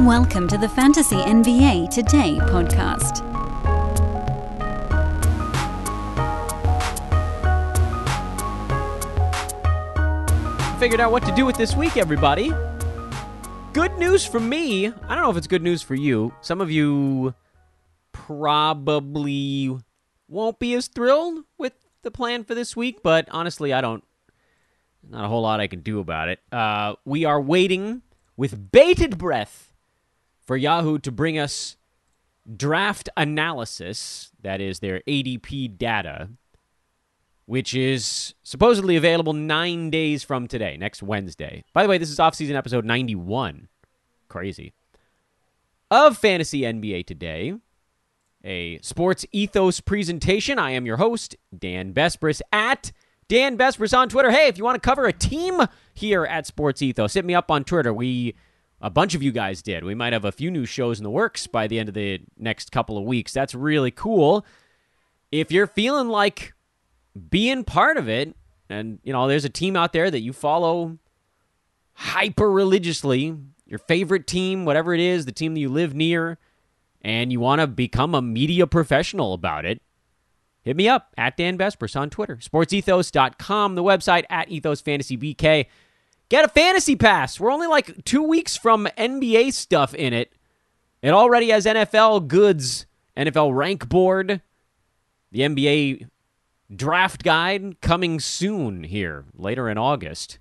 Welcome to the Fantasy NBA Today podcast. Figured out what to do with this week, everybody. Good news for me. I don't know if it's good news for you. Some of you probably won't be as thrilled with the plan for this week, but honestly, I don't. Not a whole lot I can do about it. Uh, we are waiting with bated breath for Yahoo to bring us draft analysis, that is their ADP data, which is supposedly available nine days from today, next Wednesday. By the way, this is off-season episode 91. Crazy. Of Fantasy NBA Today, a sports ethos presentation. I am your host, Dan Besbris, at Dan Besbris on Twitter. Hey, if you want to cover a team here at Sports Ethos, hit me up on Twitter. We a bunch of you guys did. We might have a few new shows in the works by the end of the next couple of weeks. That's really cool. If you're feeling like being part of it, and you know, there's a team out there that you follow hyper religiously, your favorite team, whatever it is, the team that you live near, and you want to become a media professional about it, hit me up at Dan Besbris on Twitter. SportsEthos.com, the website at EthosFantasyBK. Get a fantasy pass. We're only like two weeks from NBA stuff in it. It already has NFL goods, NFL rank board, the NBA draft guide coming soon here, later in August.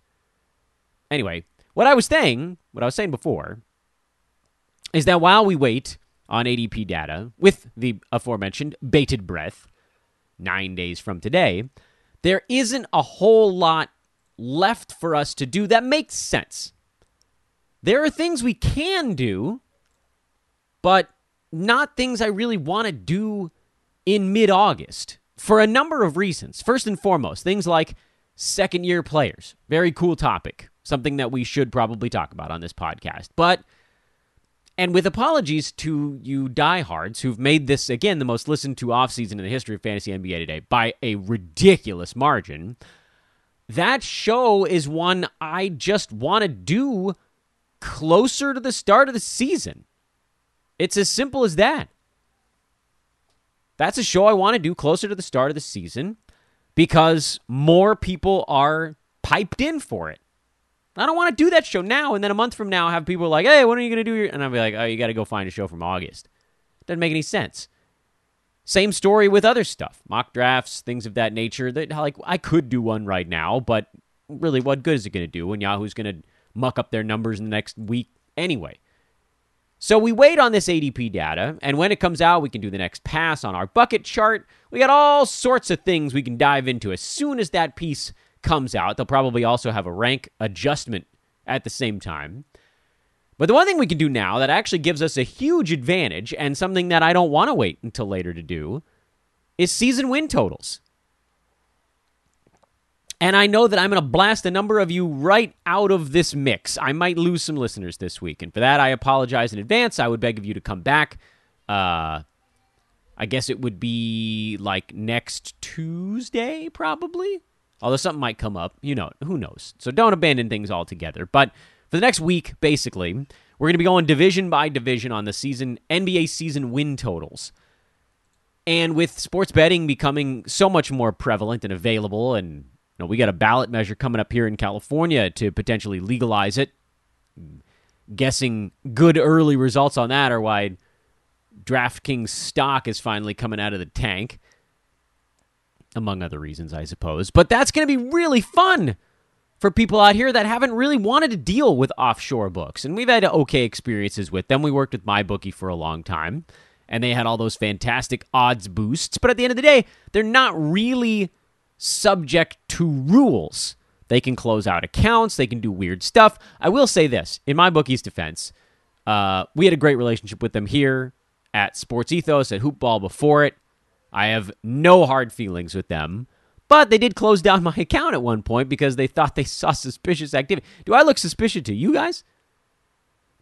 Anyway, what I was saying, what I was saying before, is that while we wait on ADP data with the aforementioned bated breath, nine days from today, there isn't a whole lot left for us to do that makes sense. There are things we can do, but not things I really want to do in mid August for a number of reasons. First and foremost, things like second year players. Very cool topic. Something that we should probably talk about on this podcast. But, and with apologies to you diehards who've made this, again, the most listened to offseason in the history of fantasy NBA today by a ridiculous margin that show is one I just want to do closer to the start of the season. It's as simple as that. That's a show I want to do closer to the start of the season because more people are piped in for it. I don't want to do that show now and then a month from now have people like, hey, when are you going to do your. And I'll be like, oh, you got to go find a show from August. Doesn't make any sense. Same story with other stuff, mock drafts, things of that nature. That like I could do one right now, but really, what good is it going to do when Yahoo's going to muck up their numbers in the next week anyway? So we wait on this ADP data, and when it comes out, we can do the next pass on our bucket chart. We got all sorts of things we can dive into as soon as that piece comes out. They'll probably also have a rank adjustment at the same time. But the one thing we can do now that actually gives us a huge advantage and something that I don't want to wait until later to do is season win totals. And I know that I'm going to blast a number of you right out of this mix. I might lose some listeners this week. And for that, I apologize in advance. I would beg of you to come back. Uh, I guess it would be like next Tuesday, probably. Although something might come up. You know, who knows? So don't abandon things altogether. But for the next week, basically, we're going to be going division by division on the season NBA season win totals. And with sports betting becoming so much more prevalent and available, and you know, we got a ballot measure coming up here in California to potentially legalize it. Guessing good early results on that are why DraftKings stock is finally coming out of the tank, among other reasons, I suppose. But that's going to be really fun for people out here that haven't really wanted to deal with offshore books. And we've had okay experiences with them. We worked with MyBookie for a long time, and they had all those fantastic odds boosts. But at the end of the day, they're not really subject to rules. They can close out accounts, they can do weird stuff. I will say this in MyBookie's defense, uh, we had a great relationship with them here at Sports Ethos, at Hoopball before it. I have no hard feelings with them. But they did close down my account at one point because they thought they saw suspicious activity. Do I look suspicious to you guys?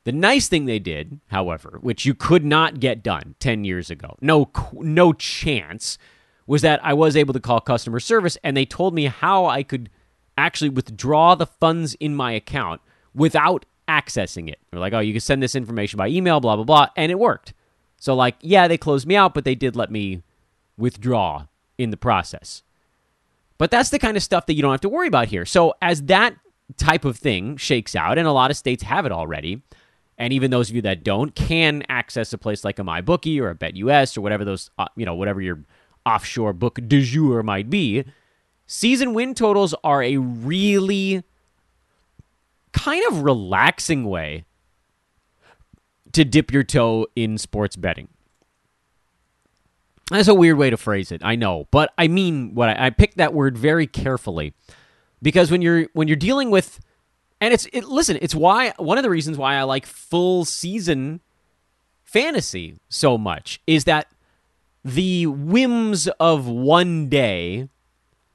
The nice thing they did, however, which you could not get done 10 years ago, no no chance, was that I was able to call customer service and they told me how I could actually withdraw the funds in my account without accessing it. They're like, oh, you can send this information by email, blah, blah, blah. And it worked. So, like, yeah, they closed me out, but they did let me withdraw in the process. But that's the kind of stuff that you don't have to worry about here. So, as that type of thing shakes out, and a lot of states have it already, and even those of you that don't can access a place like a MyBookie or a BetUS or whatever those, uh, you know, whatever your offshore book du jour might be. Season win totals are a really kind of relaxing way to dip your toe in sports betting. That's a weird way to phrase it, I know, but I mean what I, I picked that word very carefully because when you're when you're dealing with and it's it, listen, it's why one of the reasons why I like full season fantasy so much is that the whims of one day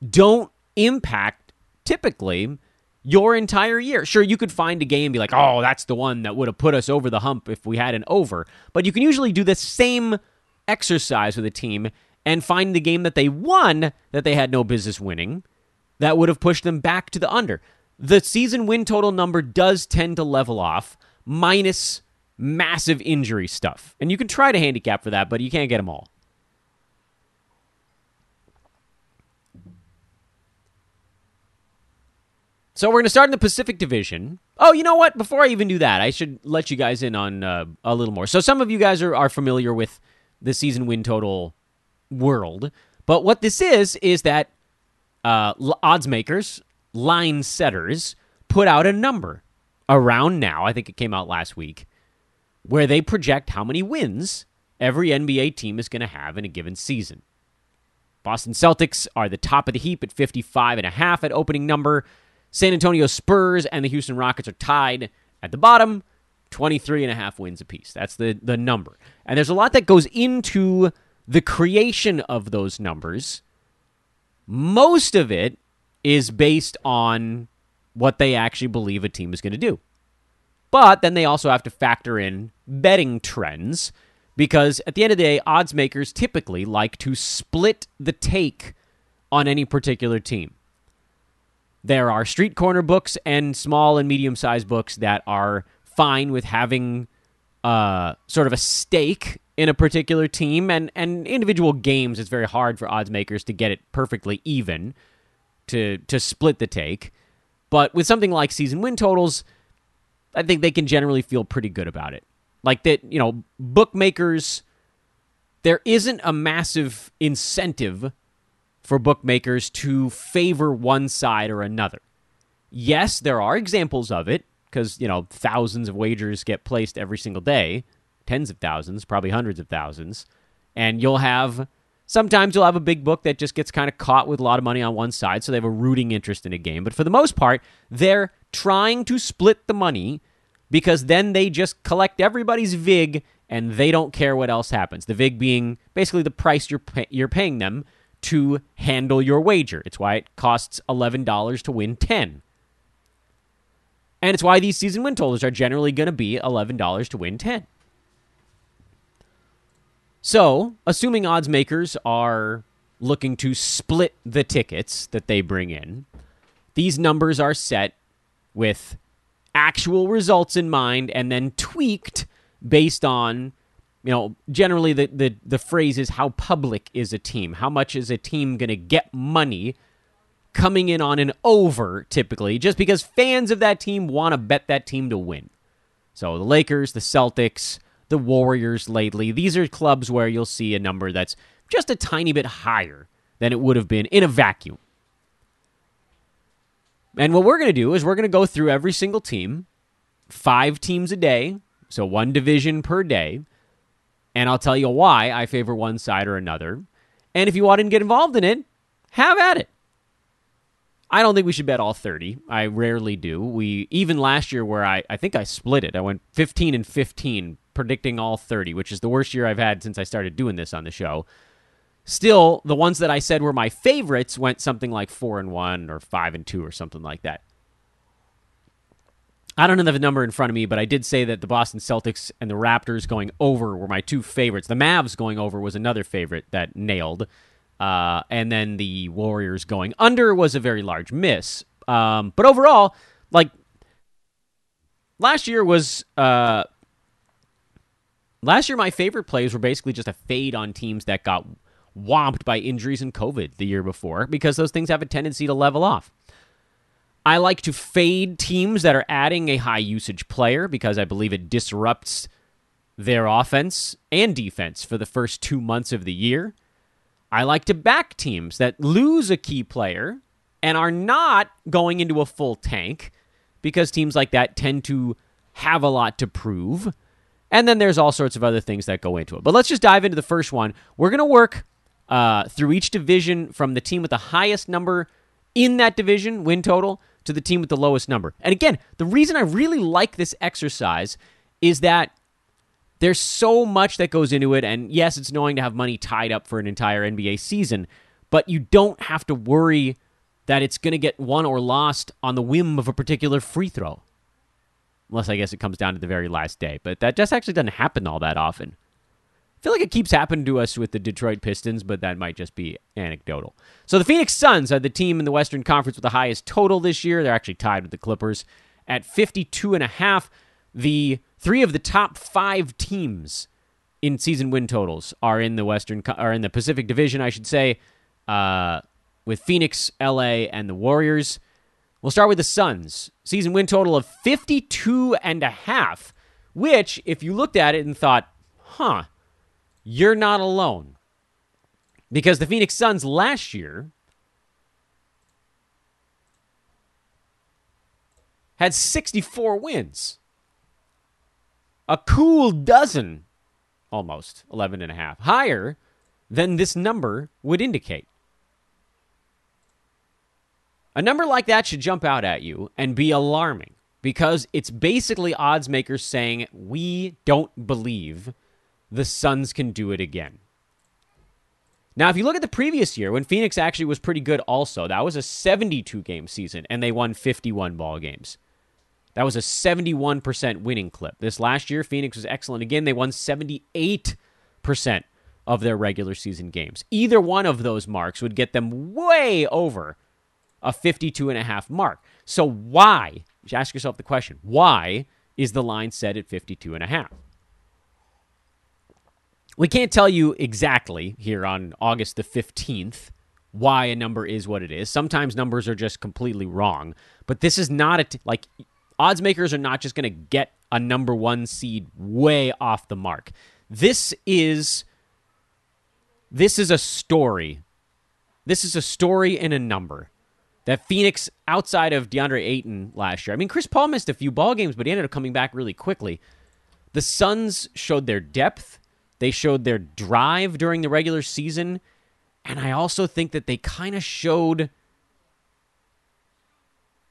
don't impact typically your entire year. Sure, you could find a game and be like, "Oh, that's the one that would have put us over the hump if we had an over." But you can usually do the same exercise with a team and find the game that they won that they had no business winning that would have pushed them back to the under. The season win total number does tend to level off minus massive injury stuff. And you can try to handicap for that, but you can't get them all. So we're going to start in the Pacific Division. Oh, you know what? Before I even do that, I should let you guys in on uh, a little more. So some of you guys are, are familiar with the season win total world, but what this is is that uh, odds makers, line setters, put out a number around now. I think it came out last week, where they project how many wins every NBA team is going to have in a given season. Boston Celtics are the top of the heap at 55 and a half at opening number. San Antonio Spurs and the Houston Rockets are tied at the bottom, 23 and a half wins apiece. That's the, the number. And there's a lot that goes into the creation of those numbers. Most of it is based on what they actually believe a team is going to do. But then they also have to factor in betting trends because at the end of the day, odds makers typically like to split the take on any particular team. There are street corner books and small and medium sized books that are fine with having uh, sort of a stake in a particular team, and, and individual games, it's very hard for odds makers to get it perfectly even to to split the take. But with something like season win totals, I think they can generally feel pretty good about it. Like that, you know, bookmakers, there isn't a massive incentive for bookmakers to favor one side or another. Yes, there are examples of it because, you know, thousands of wagers get placed every single day, tens of thousands, probably hundreds of thousands. And you'll have sometimes you'll have a big book that just gets kind of caught with a lot of money on one side, so they have a rooting interest in a game. But for the most part, they're trying to split the money because then they just collect everybody's VIG and they don't care what else happens. The VIG being basically the price you're pay- you're paying them to handle your wager. It's why it costs $11 to win 10. And it's why these season win totals are generally going to be $11 to win 10. So, assuming odds makers are looking to split the tickets that they bring in, these numbers are set with actual results in mind and then tweaked based on you know, generally the, the, the phrase is how public is a team? How much is a team going to get money coming in on an over, typically, just because fans of that team want to bet that team to win? So the Lakers, the Celtics, the Warriors lately, these are clubs where you'll see a number that's just a tiny bit higher than it would have been in a vacuum. And what we're going to do is we're going to go through every single team, five teams a day, so one division per day and I'll tell you why I favor one side or another. And if you want to get involved in it, have at it. I don't think we should bet all 30. I rarely do. We even last year where I I think I split it. I went 15 and 15 predicting all 30, which is the worst year I've had since I started doing this on the show. Still, the ones that I said were my favorites went something like 4 and 1 or 5 and 2 or something like that. I don't have the number in front of me, but I did say that the Boston Celtics and the Raptors going over were my two favorites. The Mavs going over was another favorite that nailed. Uh, and then the Warriors going under was a very large miss. Um, but overall, like, last year was uh, last year my favorite plays were basically just a fade on teams that got whomped by injuries and COVID the year before because those things have a tendency to level off. I like to fade teams that are adding a high usage player because I believe it disrupts their offense and defense for the first two months of the year. I like to back teams that lose a key player and are not going into a full tank because teams like that tend to have a lot to prove. And then there's all sorts of other things that go into it. But let's just dive into the first one. We're going to work uh, through each division from the team with the highest number in that division, win total, to the team with the lowest number. And again, the reason I really like this exercise is that there's so much that goes into it. And yes, it's annoying to have money tied up for an entire NBA season, but you don't have to worry that it's going to get won or lost on the whim of a particular free throw. Unless I guess it comes down to the very last day. But that just actually doesn't happen all that often. I feel like it keeps happening to us with the Detroit Pistons, but that might just be anecdotal. So the Phoenix Suns are the team in the Western Conference with the highest total this year. They're actually tied with the Clippers at 52 and a half. The three of the top 5 teams in season win totals are in the Western are in the Pacific Division, I should say, uh, with Phoenix, LA, and the Warriors. We'll start with the Suns. Season win total of 52 and a half, which if you looked at it and thought, "Huh, you're not alone. Because the Phoenix Suns last year had 64 wins. A cool dozen, almost 11 and a half, higher than this number would indicate. A number like that should jump out at you and be alarming because it's basically odds makers saying, We don't believe the Suns can do it again. Now, if you look at the previous year when Phoenix actually was pretty good, also, that was a 72 game season and they won 51 ball games. That was a 71% winning clip. This last year, Phoenix was excellent again. They won 78% of their regular season games. Either one of those marks would get them way over a 52 and a half mark. So why? Ask yourself the question, why is the line set at 52 and a half? We can't tell you exactly here on August the 15th why a number is what it is. Sometimes numbers are just completely wrong, but this is not a t- like odds makers are not just going to get a number 1 seed way off the mark. This is this is a story. This is a story in a number. That Phoenix outside of DeAndre Ayton last year. I mean, Chris Paul missed a few ball games, but he ended up coming back really quickly. The Suns showed their depth they showed their drive during the regular season. And I also think that they kind of showed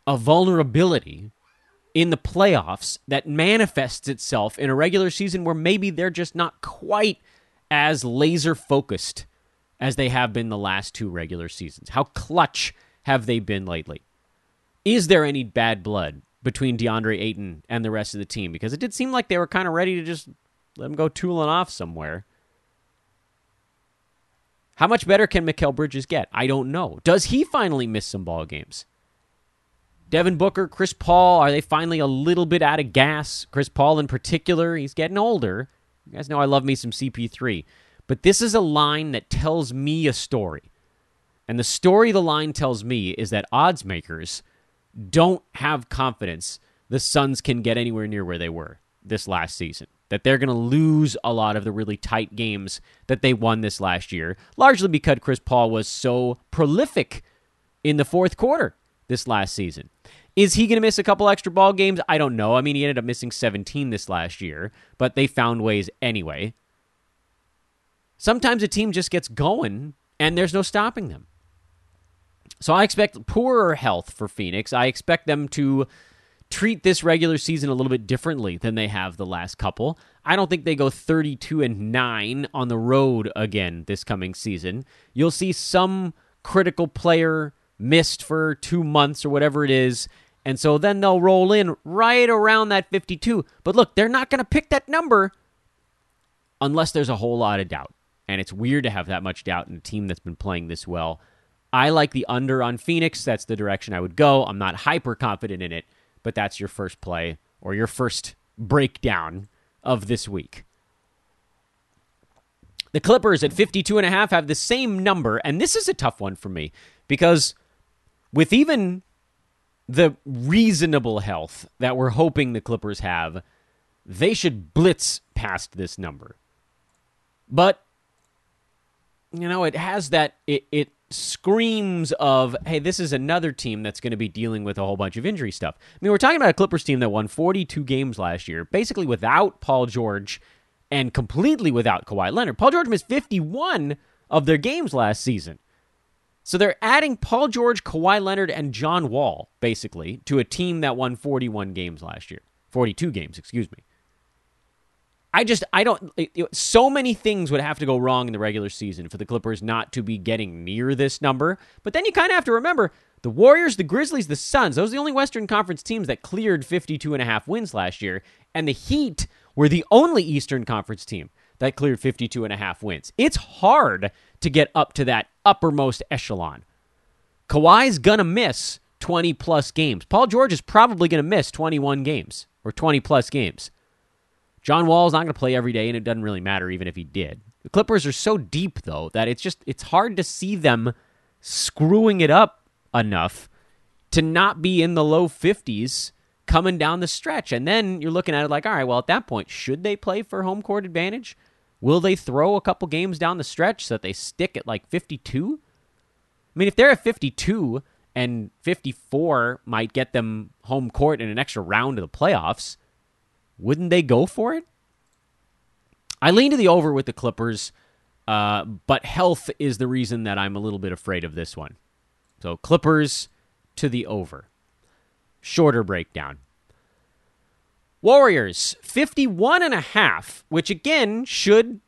a vulnerability in the playoffs that manifests itself in a regular season where maybe they're just not quite as laser focused as they have been the last two regular seasons. How clutch have they been lately? Is there any bad blood between DeAndre Ayton and the rest of the team? Because it did seem like they were kind of ready to just let him go tooling off somewhere. How much better can Mikal Bridges get? I don't know. Does he finally miss some ball games? Devin Booker, Chris Paul, are they finally a little bit out of gas? Chris Paul in particular, he's getting older. You guys know I love me some CP3. But this is a line that tells me a story. And the story the line tells me is that odds makers don't have confidence the Suns can get anywhere near where they were this last season that they're going to lose a lot of the really tight games that they won this last year, largely because Chris Paul was so prolific in the fourth quarter this last season. Is he going to miss a couple extra ball games? I don't know. I mean, he ended up missing 17 this last year, but they found ways anyway. Sometimes a team just gets going and there's no stopping them. So I expect poorer health for Phoenix. I expect them to treat this regular season a little bit differently than they have the last couple. I don't think they go 32 and 9 on the road again this coming season. You'll see some critical player missed for 2 months or whatever it is. And so then they'll roll in right around that 52. But look, they're not going to pick that number unless there's a whole lot of doubt. And it's weird to have that much doubt in a team that's been playing this well. I like the under on Phoenix. That's the direction I would go. I'm not hyper confident in it but that's your first play or your first breakdown of this week. The Clippers at 52 and a half have the same number, and this is a tough one for me because with even the reasonable health that we're hoping the Clippers have, they should blitz past this number. But you know, it has that it it screams of hey, this is another team that's going to be dealing with a whole bunch of injury stuff. I mean, we're talking about a Clippers team that won 42 games last year, basically without Paul George and completely without Kawhi Leonard. Paul George missed 51 of their games last season. So they're adding Paul George, Kawhi Leonard, and John Wall, basically, to a team that won 41 games last year. 42 games, excuse me. I just, I don't, it, so many things would have to go wrong in the regular season for the Clippers not to be getting near this number. But then you kind of have to remember the Warriors, the Grizzlies, the Suns, those are the only Western Conference teams that cleared 52 and a half wins last year. And the Heat were the only Eastern Conference team that cleared 52 and a half wins. It's hard to get up to that uppermost echelon. Kawhi's going to miss 20 plus games. Paul George is probably going to miss 21 games or 20 plus games. John Wall is not going to play every day, and it doesn't really matter even if he did. The Clippers are so deep, though, that it's just it's hard to see them screwing it up enough to not be in the low 50s coming down the stretch. And then you're looking at it like, all right, well, at that point, should they play for home court advantage? Will they throw a couple games down the stretch so that they stick at like 52? I mean, if they're at 52 and 54 might get them home court in an extra round of the playoffs, wouldn't they go for it? I lean to the over with the Clippers, uh, but health is the reason that I'm a little bit afraid of this one. So Clippers to the over. Shorter breakdown. Warriors 51 and a half, which again should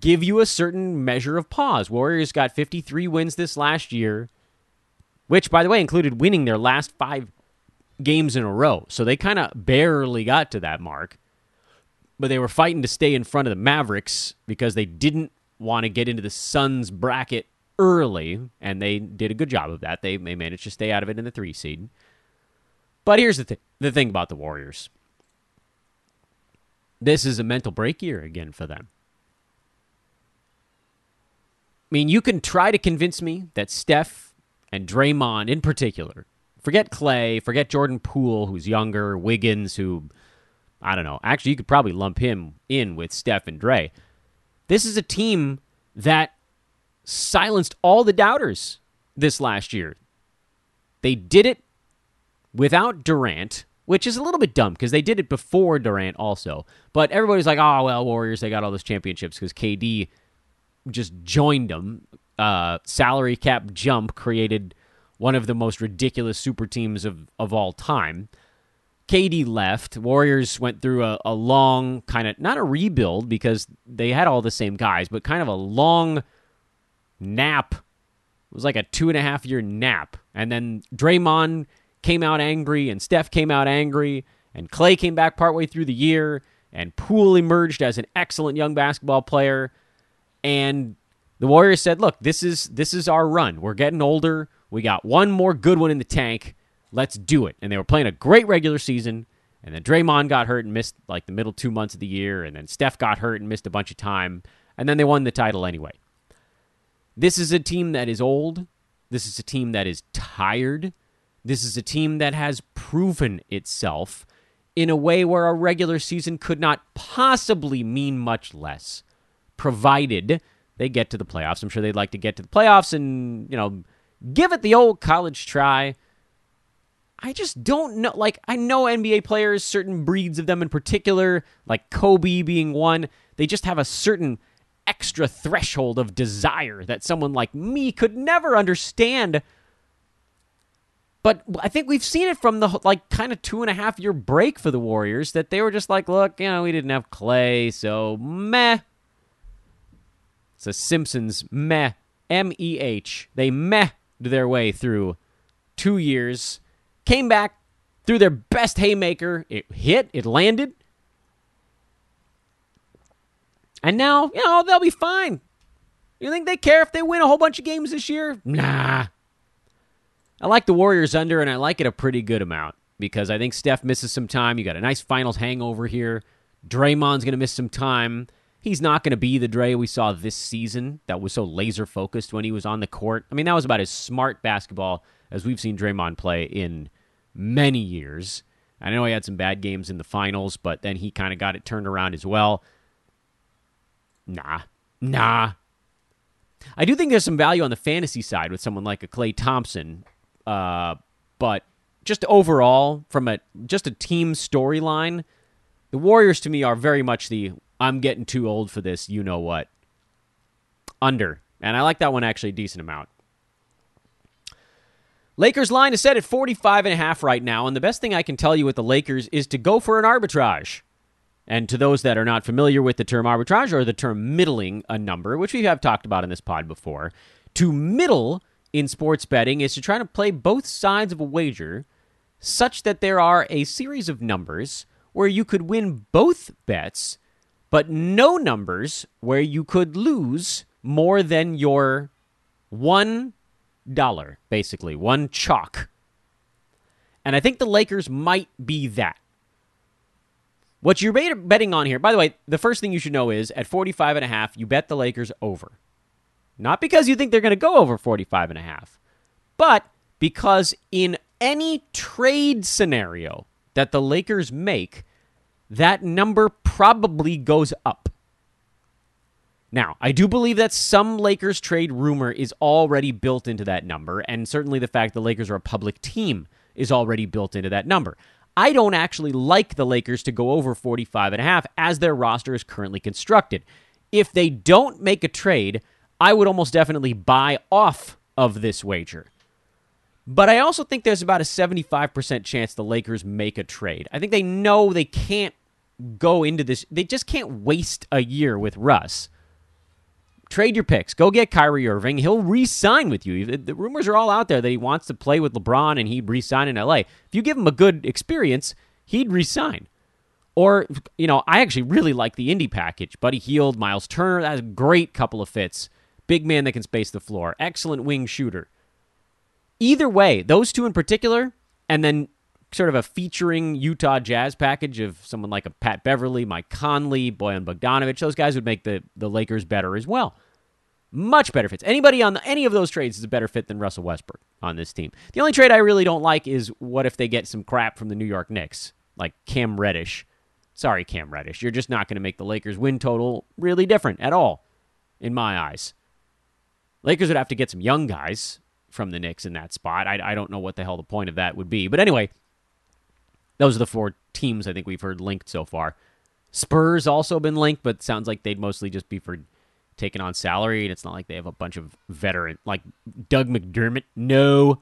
give you a certain measure of pause. Warriors got 53 wins this last year, which by the way included winning their last 5 games in a row. So they kind of barely got to that mark. But they were fighting to stay in front of the Mavericks because they didn't want to get into the Suns bracket early, and they did a good job of that. They, they managed to stay out of it in the three seed. But here's the, th- the thing about the Warriors this is a mental break year again for them. I mean, you can try to convince me that Steph and Draymond in particular, forget Klay, forget Jordan Poole, who's younger, Wiggins, who, I don't know, actually, you could probably lump him in with Steph and Dre. This is a team that silenced all the doubters this last year. They did it without Durant, which is a little bit dumb because they did it before Durant also. But everybody's like, oh, well, Warriors, they got all those championships because KD just joined them. Uh, salary cap jump created one of the most ridiculous super teams of, of all time. KD left. Warriors went through a, a long kind of, not a rebuild because they had all the same guys, but kind of a long nap. It was like a two and a half year nap. And then Draymond came out angry, and Steph came out angry, and Klay came back partway through the year, and Poole emerged as an excellent young basketball player. And the Warriors said, "Look, this is this is our run. We're getting older. We got one more good one in the tank. Let's do it." And they were playing a great regular season. And then Draymond got hurt and missed like the middle two months of the year, and then Steph got hurt and missed a bunch of time, and then they won the title anyway. This is a team that is old. This is a team that is tired. This is a team that has proven itself in a way where a regular season could not possibly mean much less, provided they get to the playoffs. I'm sure they'd like to get to the playoffs and, you know, give it the old college try. I just don't know. Like, I know NBA players, certain breeds of them in particular, like Kobe being one, they just have a certain extra threshold of desire that someone like me could never understand but I think we've seen it from the like kind of two and a half year break for the Warriors that they were just like, look, you know, we didn't have Klay, so meh. It's a Simpsons meh, M E H. They meh their way through two years, came back, threw their best haymaker. It hit, it landed. And now, you know, they'll be fine. You think they care if they win a whole bunch of games this year? Nah. I like the Warriors under, and I like it a pretty good amount. because I think Steph misses some time. You got a nice finals hangover here. Draymond's going to miss some time. He's not going to be the Dre we saw this season that was so laser focused when he was on the court. I mean, that was about as smart basketball as we've seen Draymond play in many years. I know he had some bad games in the finals, but then he kind of got it turned around as well. Nah, nah. I do think there's some value on the fantasy side with someone like a Klay Thompson, uh, but just overall, from a just a team storyline, the Warriors to me are very much the I'm getting too old for this. You know what? Under, and I like that one actually a decent amount. Lakers line is set at 45 and a half right now, and the best thing I can tell you with the Lakers is to go for an arbitrage. And to those that are not familiar with the term arbitrage or the term middling a number, which we have talked about in this pod before, to middle in sports betting is to try to play both sides of a wager such that there are a series of numbers where you could win both bets, but no numbers where you could lose more than your one dollar, basically, one chalk. And I think the Lakers might be that. What you're betting on here, by the way, the first thing you should know is at 45 and a half, you bet the Lakers over. Not because you think they're going to go over 45 and a half, but because in any trade scenario that the Lakers make, that number probably goes up. Now, I do believe that some Lakers trade rumor is already built into that number, and certainly the fact the Lakers are a public team is already built into that number. I don't actually like the Lakers to go over 45 and a half as their roster is currently constructed. If they don't make a trade, I would almost definitely buy off of this wager. But I also think there's about a 75% chance the Lakers make a trade. I think they know they can't go into this, they just can't waste a year with Russ. Trade your picks. Go get Kyrie Irving. He'll re-sign with you. The rumors are all out there that he wants to play with LeBron and he'd re-sign in LA. If you give him a good experience, he'd re-sign. Or, you know, I actually really like the Indy package. Buddy Hield, Miles Turner, that's a great couple of fits. Big man that can space the floor. Excellent wing shooter. Either way, those two in particular, and then sort of a featuring Utah Jazz package of someone like a Pat Beverley, Mike Conley, Bojan Bogdanovic, those guys would make the, the Lakers better as well. Much better fits. Anybody on the, any of those trades is a better fit than Russell Westbrook on this team. The only trade I really don't like is what if they get some crap from the New York Knicks, like Cam Reddish. Sorry, Cam Reddish. You're just not going to make the Lakers win total really different at all, in my eyes. Lakers would have to get some young guys from the Knicks in that spot. I, I don't know what the hell the point of that would be. But anyway, those are the four teams I think we've heard linked so far. Spurs also been linked, but sounds like they'd mostly just be for taking on salary, and it's not like they have a bunch of veteran like Doug McDermott. No.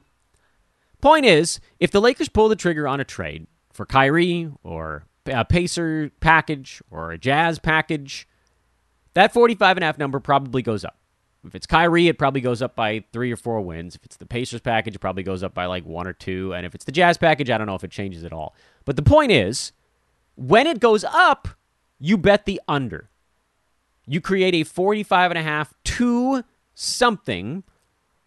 Point is, if the Lakers pull the trigger on a trade for Kyrie or a Pacer package or a Jazz package, that 45 and a half number probably goes up. If it's Kyrie, it probably goes up by three or four wins. If it's the Pacers package, it probably goes up by like one or two. And if it's the Jazz package, I don't know if it changes at all. But the point is, when it goes up, you bet the under you create a 45 and a half to something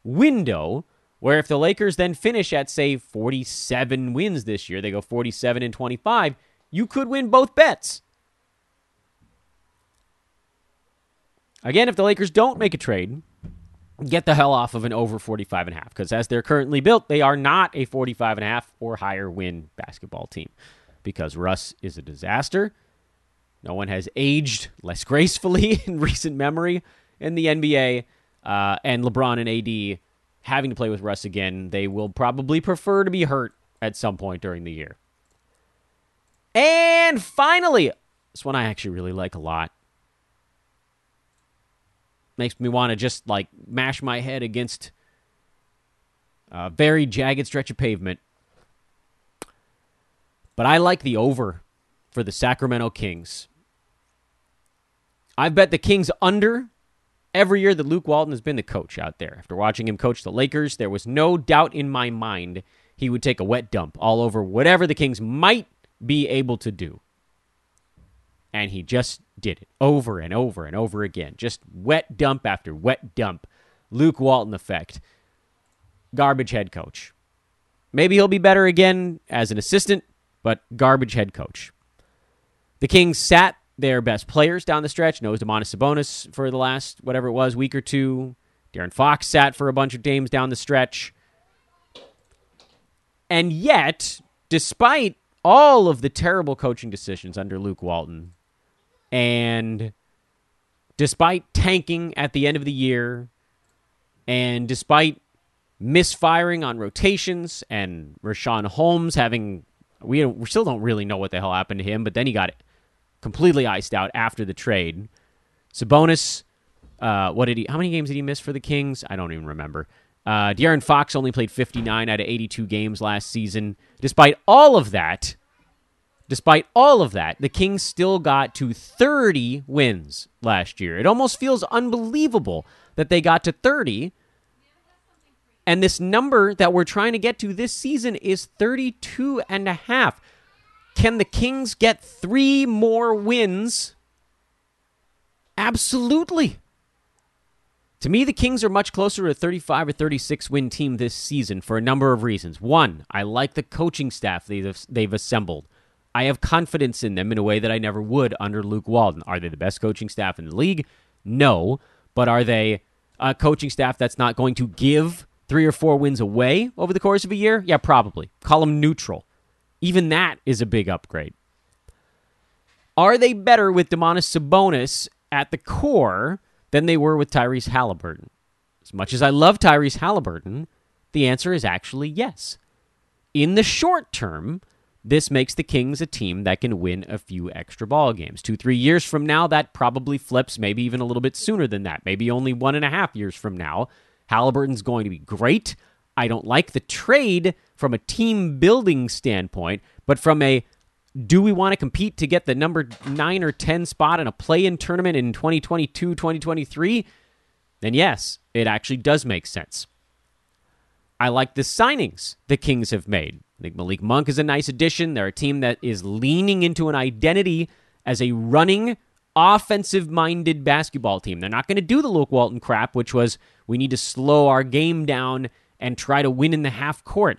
window where if the Lakers then finish at say 47 wins this year, they go 47 and 25, you could win both bets. Again, if the Lakers don't make a trade, get the hell off of an over 45 and a half because as they're currently built, they are not a 45 and a half or higher win basketball team because Russ is a disaster no one has aged less gracefully in recent memory in the NBA. Uh, and LeBron and AD having to play with Russ again, they will probably prefer to be hurt at some point during the year. And finally, this one I actually really like a lot. Makes me want to just like mash my head against a very jagged stretch of pavement. But I like the over for the Sacramento Kings. I've bet the Kings under every year that Luke Walton has been the coach out there. After watching him coach the Lakers, there was no doubt in my mind he would take a wet dump all over whatever the Kings might be able to do. And he just did it over and over and over again. Just wet dump after wet dump. Luke Walton effect. Garbage head coach. Maybe he'll be better again as an assistant, but garbage head coach. The Kings sat their best players down the stretch. No Domantas Sabonis for the last whatever it was week or two. De'Aaron Fox sat for a bunch of games down the stretch. And yet, despite all of the terrible coaching decisions under Luke Walton, and despite tanking at the end of the year, and despite misfiring on rotations and Richaun Holmes having we, we still don't really know what the hell happened to him, but then he got completely iced out after the trade. Sabonis, uh, what did he? How many games did he miss for the Kings? I don't even remember. Uh, De'Aaron Fox only played 59 out of 82 games last season. Despite all of that, despite all of that, the Kings still got to 30 wins last year. It almost feels unbelievable that they got to 30 and this number that we're trying to get to this season is 32 and a half. Can the Kings get three more wins? Absolutely. To me, the Kings are much closer to a 35 or 36 win team this season for a number of reasons. One, I like the coaching staff they've, they've assembled. I have confidence in them in a way that I never would under Luke Walton. Are they the best coaching staff in the league? No. But are they a coaching staff that's not going to give three or four wins away over the course of a year? Yeah, probably. Call them neutral. Even that is a big upgrade. Are they better with Domantas Sabonis at the core than they were with Tyrese Halliburton? As much as I love Tyrese Halliburton, the answer is actually yes. In the short term, this makes the Kings a team that can win a few extra ball games. Two, three years from now, that probably flips, maybe even a little bit sooner than that, maybe only one and a half years from now. Halliburton's going to be great. I don't like the trade from a team building standpoint, but from a do we want to compete to get the number 9 or 10 spot in a play in tournament in 2022 2023 then yes it actually does make sense i like the signings the kings have made i think malik monk is a nice addition they're a team that is leaning into an identity as a running offensive minded basketball team they're not going to do the luke walton crap which was we need to slow our game down and try to win in the half court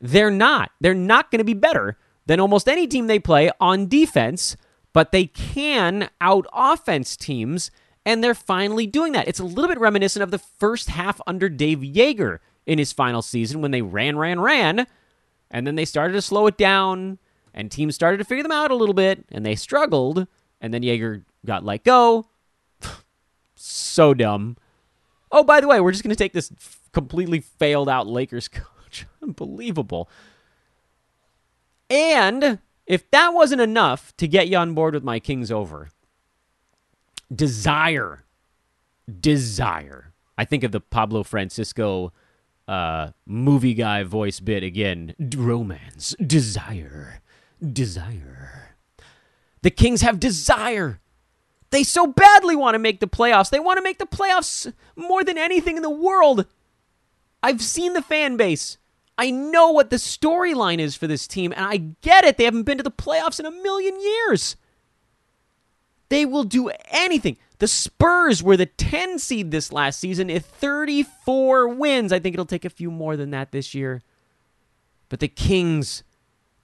they're not. They're not going to be better than almost any team they play on defense, but they can out offense teams, and they're finally doing that. It's a little bit reminiscent of the first half under Dave Joerger in his final season when they ran, ran, ran, and then they started to slow it down, and teams started to figure them out a little bit, and they struggled, and then Joerger got let go. so dumb. Oh, by the way, we're just going to take this completely failed out Lakers coach. Unbelievable. And if that wasn't enough to get you on board with my Kings over, desire. Desire. I think of the Pablo Francisco uh, movie guy voice bit again. Romance. Desire. Desire. The Kings have desire. They so badly want to make the playoffs. They want to make the playoffs more than anything in the world. I've seen the fan base. I know what the storyline is for this team, and I get it. They haven't been to the playoffs in a million years. They will do anything. The Spurs were the 10 seed this last season at 34 wins. I think it'll take a few more than that this year. But the Kings,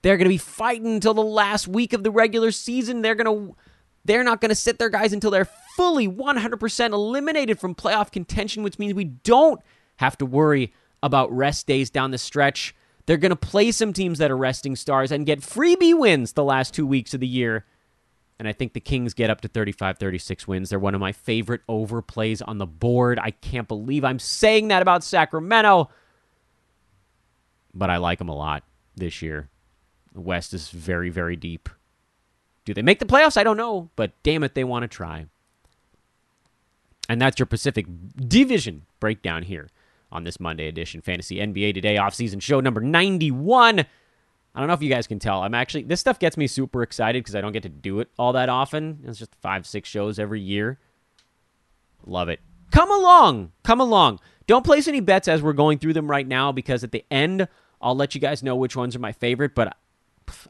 they're going to be fighting until the last week of the regular season. They're going to they're not going to sit their guys until they're fully 100% eliminated from playoff contention, which means we don't have to worry about rest days down the stretch. They're going to play some teams that are resting stars and get freebie wins the last two weeks of the year. And I think the Kings get up to 35 36 wins. They're one of my favorite overplays on the board. I can't believe I'm saying that about Sacramento. But I like them a lot this year. The West is very, very deep. Do they make the playoffs? I don't know. But damn it, they want to try. And that's your Pacific Division breakdown here on this Monday edition Fantasy NBA Today offseason show number 91. I don't know if you guys can tell. I'm actually, this stuff gets me super excited because I don't get to do it all that often. It's just five, six shows every year. Love it. Come along. Come along. Don't place any bets as we're going through them right now because at the end, I'll let you guys know which ones are my favorite. But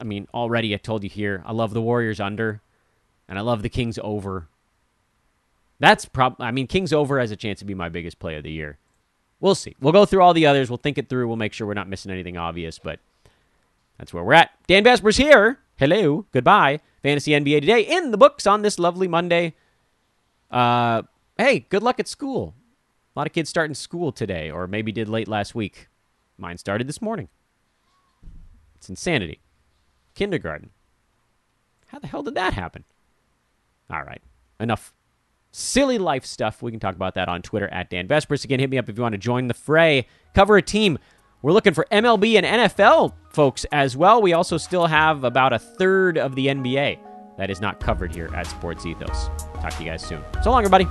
I mean, already I told you here, I love the Warriors under and I love the Kings over. That's prob I mean, Kings over has a chance to be my biggest play of the year. we'll see. We'll go through all the others. We'll think it through. We'll make sure we're not missing anything obvious, but that's where we're at. Dan Besbris here. Hello. Goodbye. Fantasy NBA today in the books on this lovely Monday. Uh, hey, good luck at school. A lot of kids starting school today, or maybe did late last week. Mine started this morning. It's insanity. Kindergarten. How the hell did that happen? All right. Enough silly life stuff. We can talk about that on Twitter at Dan Besbris. Again, hit me up if you want to join the fray. Cover a team. We're looking for MLB and NFL folks as well. We also still have about a third of the NBA that is not covered here at Sports Ethos. Talk to you guys soon. So long, everybody.